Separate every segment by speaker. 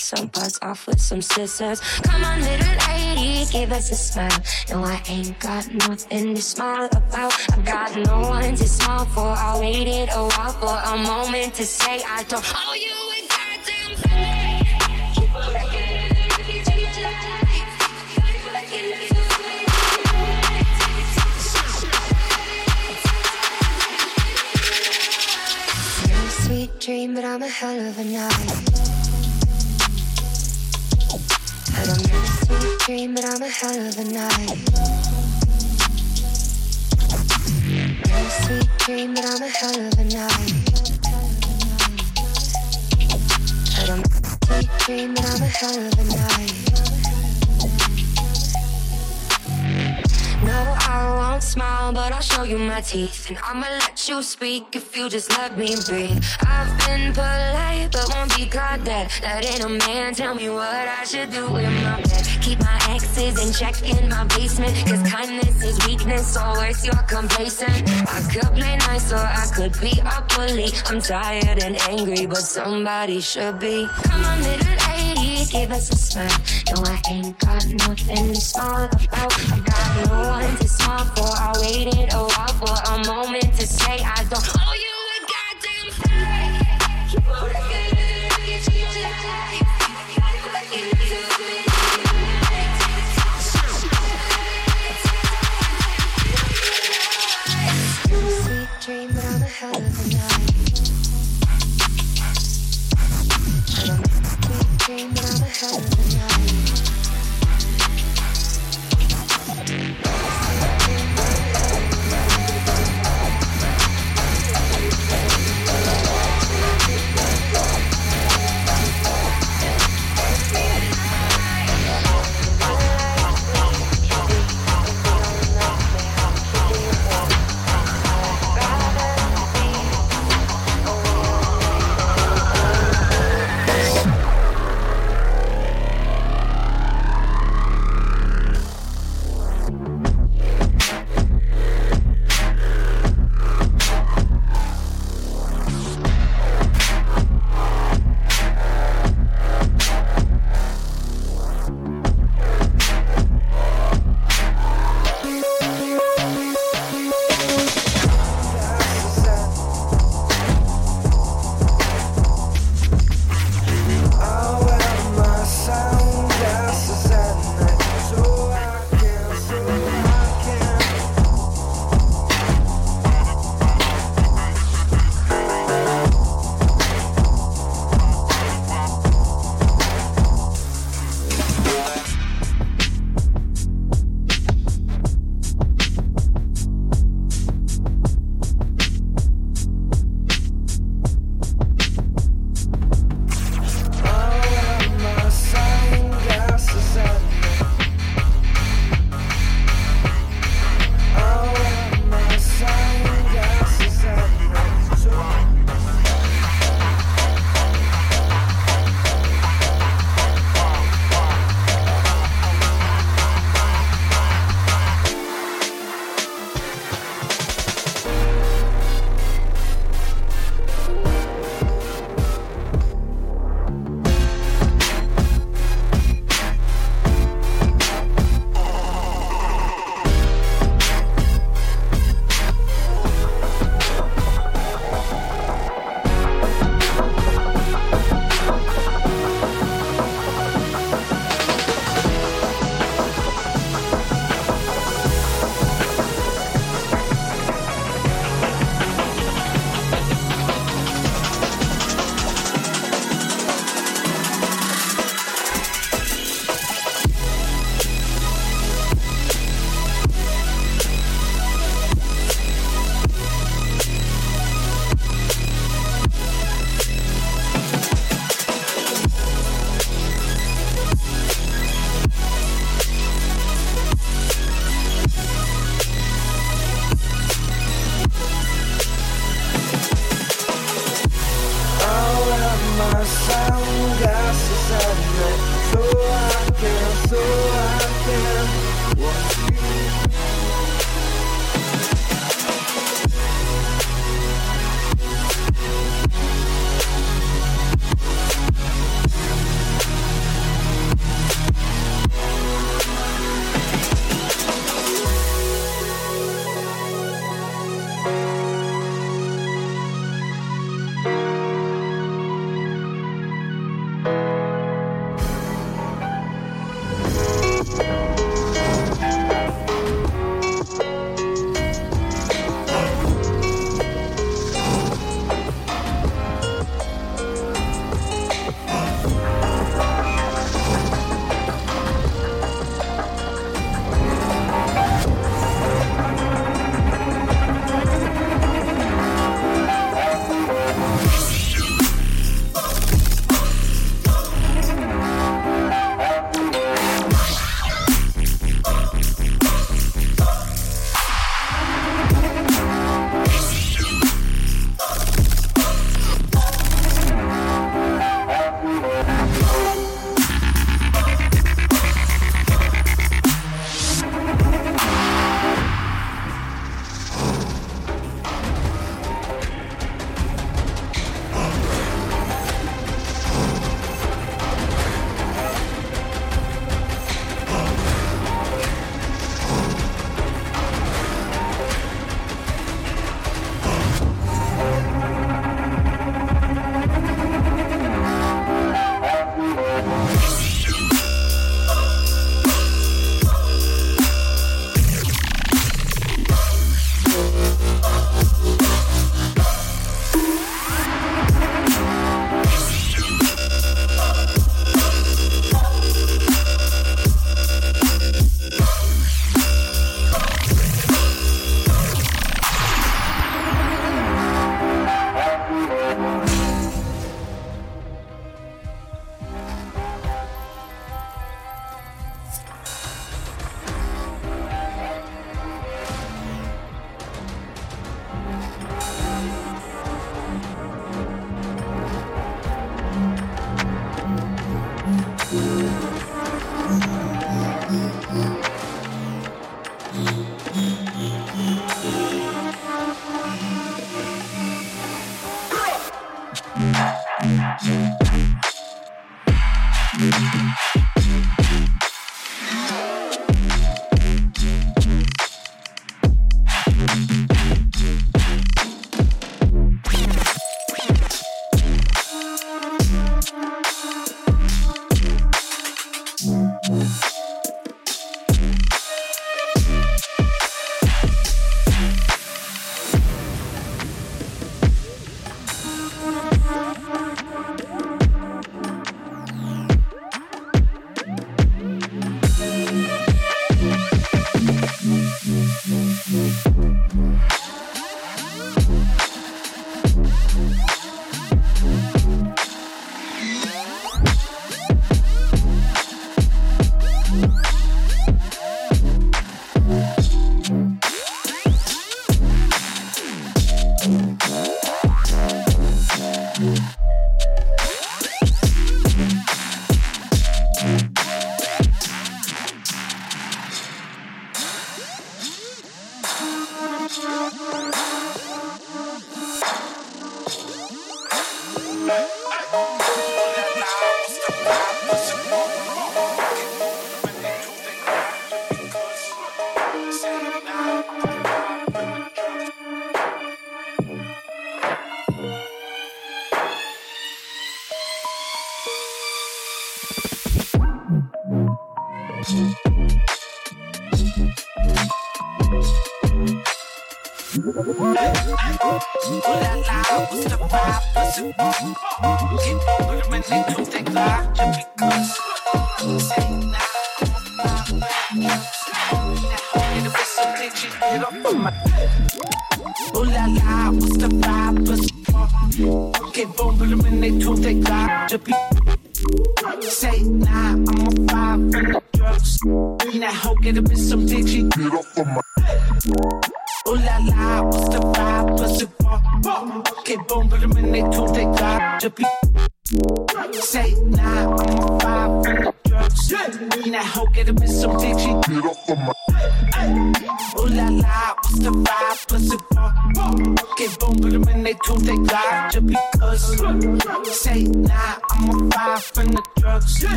Speaker 1: some butts
Speaker 2: off with
Speaker 1: some scissors. Come on, little lady, give us a smile. No, I ain't got nothing to smile about. I got no one to smile for. I waited a while for a moment to say I don't owe you a goddamn thing. Sweet dream, but I'm a hell of a night. I don't really see a dream, but I'm a hell of a night. I don't sweet dream, but I'm a hell of a night. I don't see a dream, but I'm a hell of a night. I won't smile, but I'll show you my teeth. And I'ma let you speak if you just let me breathe. I've been polite, but won't be caught that. That ain't a man, tell me what I should do with my bed. Keep my exes in check in my basement. Cause kindness is weakness, always you're complacent. I could play nice or I could be a bully. I'm tired and angry, but somebody should be. Come on, little lady, give us a smile. No, I ain't got nothing to smile about. I got no one to smile for. I waited a while for a moment to say I don't owe you dream,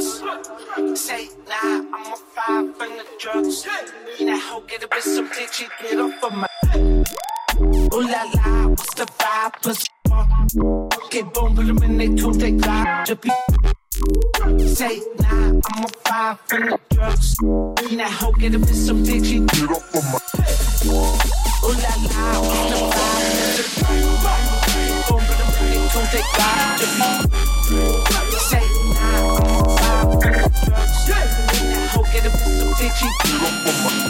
Speaker 1: nuts. Say nah, I'm a five in the drugs. Need a hoe, get a bitch some bitch, she get off of my. Ooh la la, what's
Speaker 3: the vibe? Plus, okay, boom, put them in they two, they got to be. Say nah,
Speaker 1: I'm a five in the drugs. Need a hoe,
Speaker 4: get a bitch some bitch, she get off of my. Ooh la la, what's the vibe? Boom, put
Speaker 5: them in
Speaker 3: they two, they got to be. 一起，落有我们。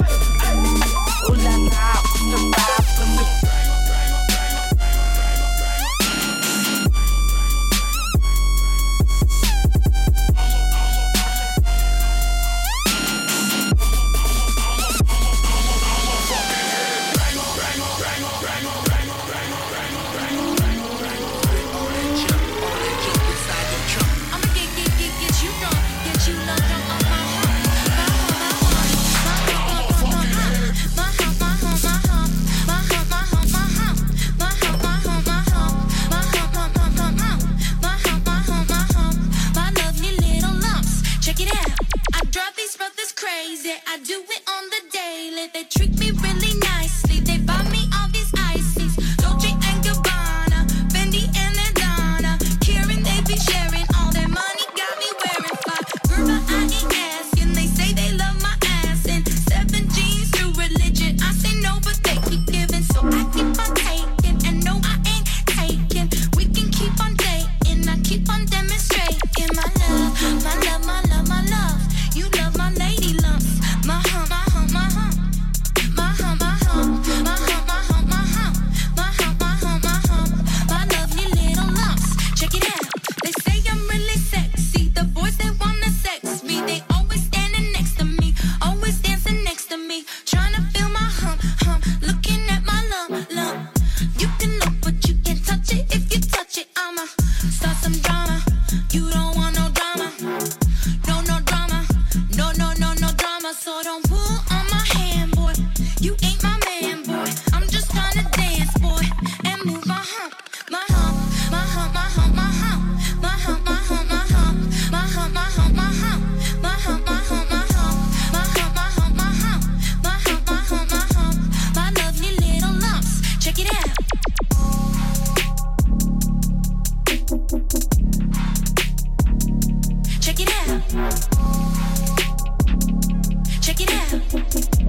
Speaker 4: Check it out.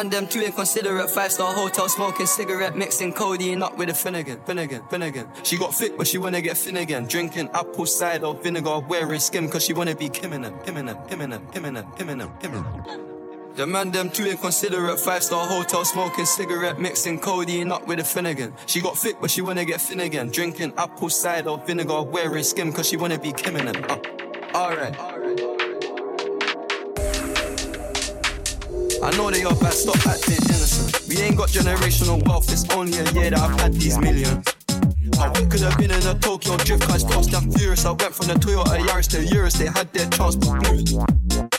Speaker 6: Man them too inconsiderate. Five star hotel smoking cigarette, mixing codeine up with a Finnegan, Finnegan, Finnegan. She got thick, but she wanna get thin again. Drinking apple cider vinegar, wearing skim, cause she wanna be Kim Eminem, Eminem, Eminem, Eminem, Eminem, Eminem. The man them too inconsiderate. Five star hotel smoking cigarette, mixing codeine up with a Finnegan. She got thick, but she wanna get thin again. Drinking apple cider vinegar, wearing skim, cause she wanna be Kim Eminem. Uh, alright. I know they are bad, stop acting innocent. We ain't got generational wealth, it's only a year that I've had these millions. I could have been in a Tokyo drift car, fast and furious. I went from the Toyota Yaris to Urus, they had their chance but blew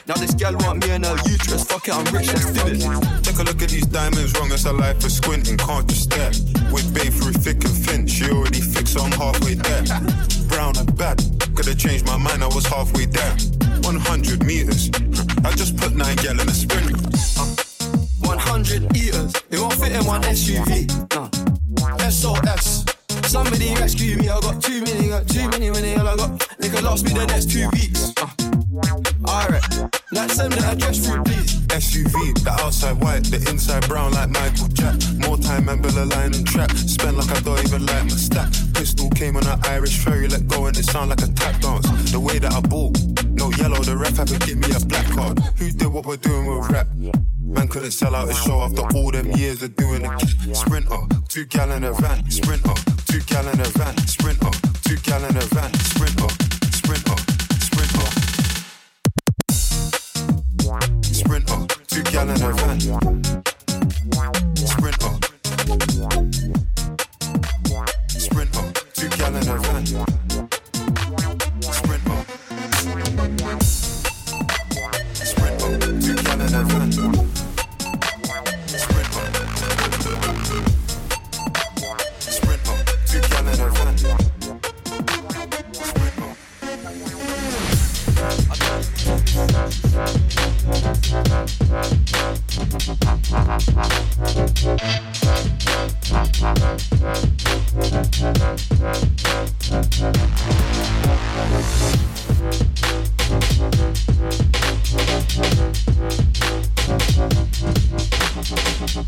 Speaker 6: Now this gal want me in her uterus, fuck it, I'm rich, let's do it.
Speaker 7: Take a look at these diamonds, wrong as a life for squinting, can't just stare. With babe through thick and thin, she already fixed, so I'm halfway there. Brown and bad, could've changed my mind, I was halfway there. 100 meters, I just put nine gal in a sprint. Uh,
Speaker 6: 100 eaters, it won't fit in one SUV. No. SOS. Somebody rescue me, I got too many, got too many, many, all I got. They could last me the next two weeks. Uh. Alright, let's send the address through, please.
Speaker 7: SUV, the outside white, the inside brown like Michael Jack. More time and Bella line and trap. Spend like I don't even like my stack. Pistol came on an Irish ferry, let go and it sound like a tap dance. The way that I bought, no yellow, the ref had to give me a black card. Who did what we're doing with rap? Man couldn't sell out a show after all them years of doing it. Sprinter, two gallon a van. Sprinter, two gal in van. Sprinter, two gal in van. Sprinter, sprinter, sprinter. Sprinter, two gal in van. Sprinter. Sprinter, two gal in van.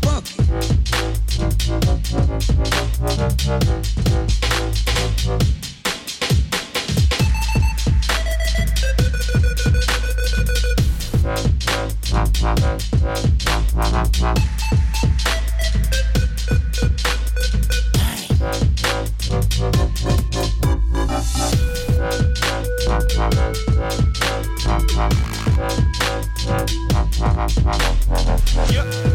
Speaker 8: Fuck. Yeah.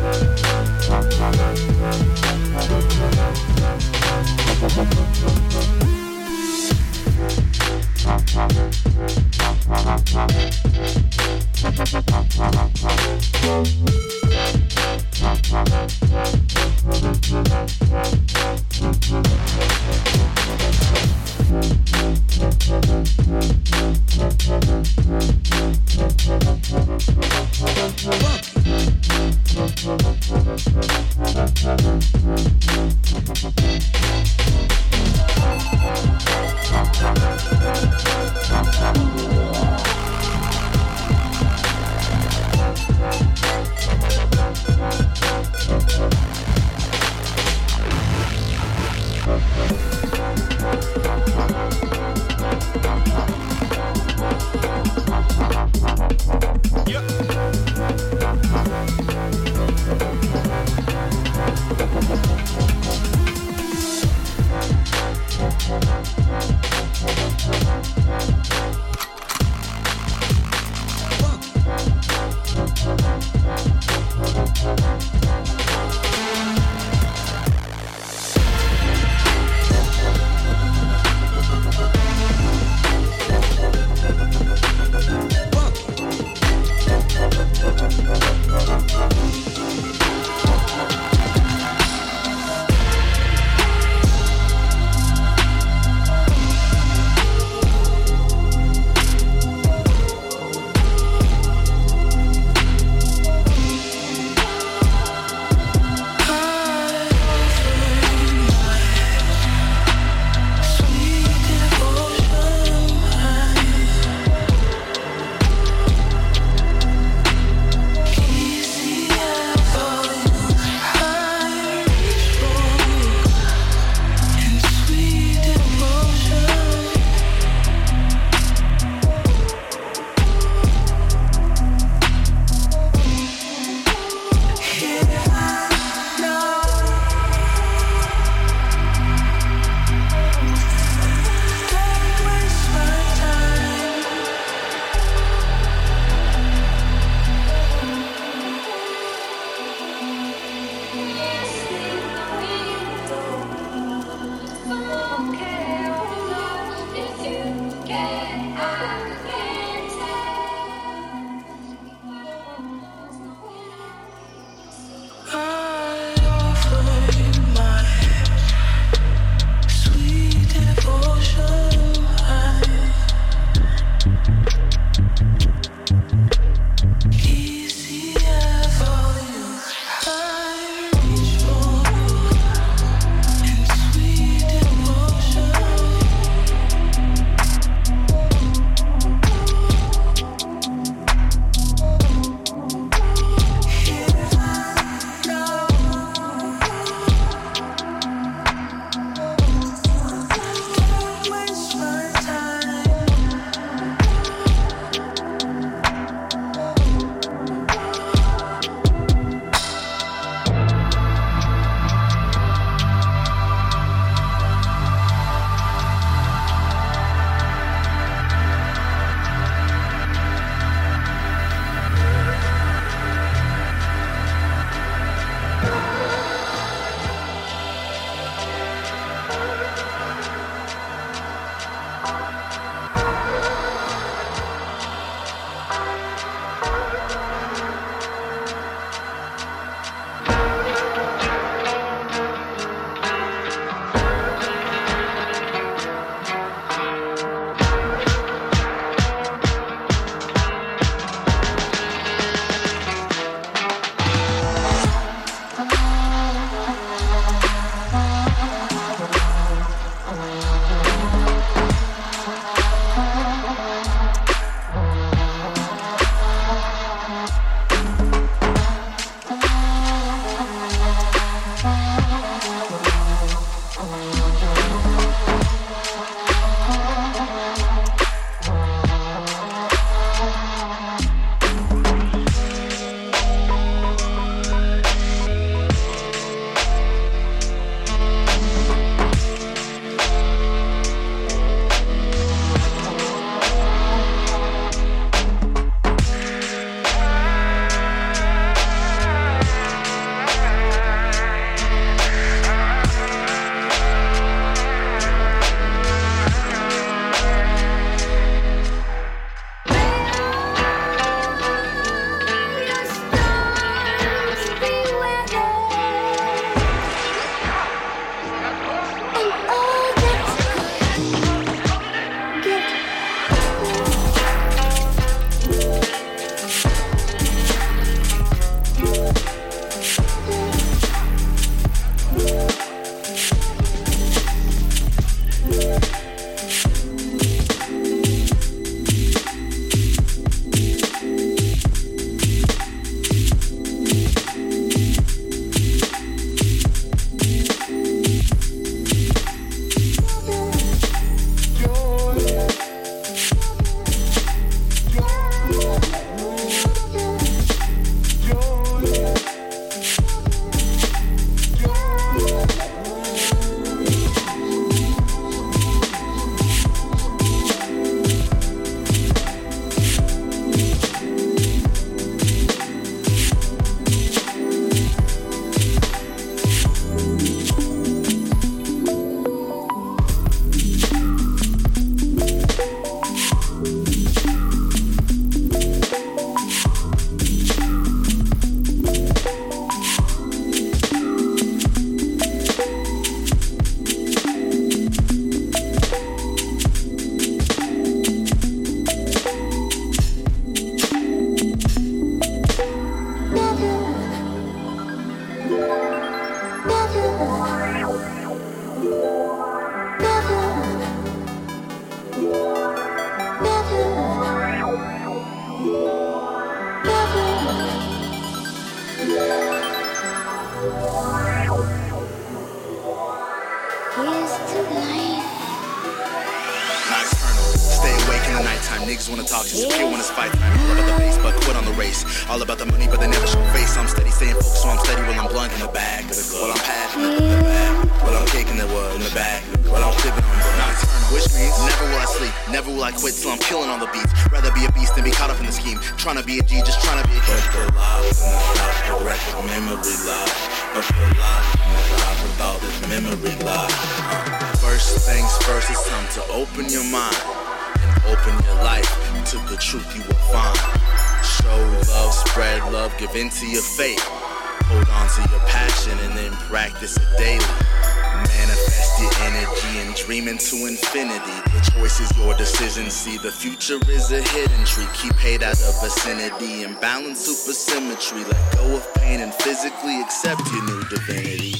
Speaker 8: See, the future is a hidden tree. Keep hate out of vicinity and balance supersymmetry. Let go of pain and physically accept your new divinity.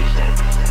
Speaker 9: Africa.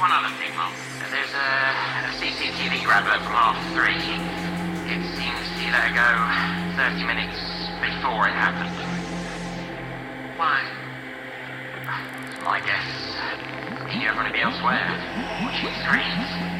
Speaker 9: one other thing, Mom. There's a, a CCTV grabber from half three. It seems he let go 30 minutes before it happened. Why? My guess. He to
Speaker 10: be elsewhere. She screams.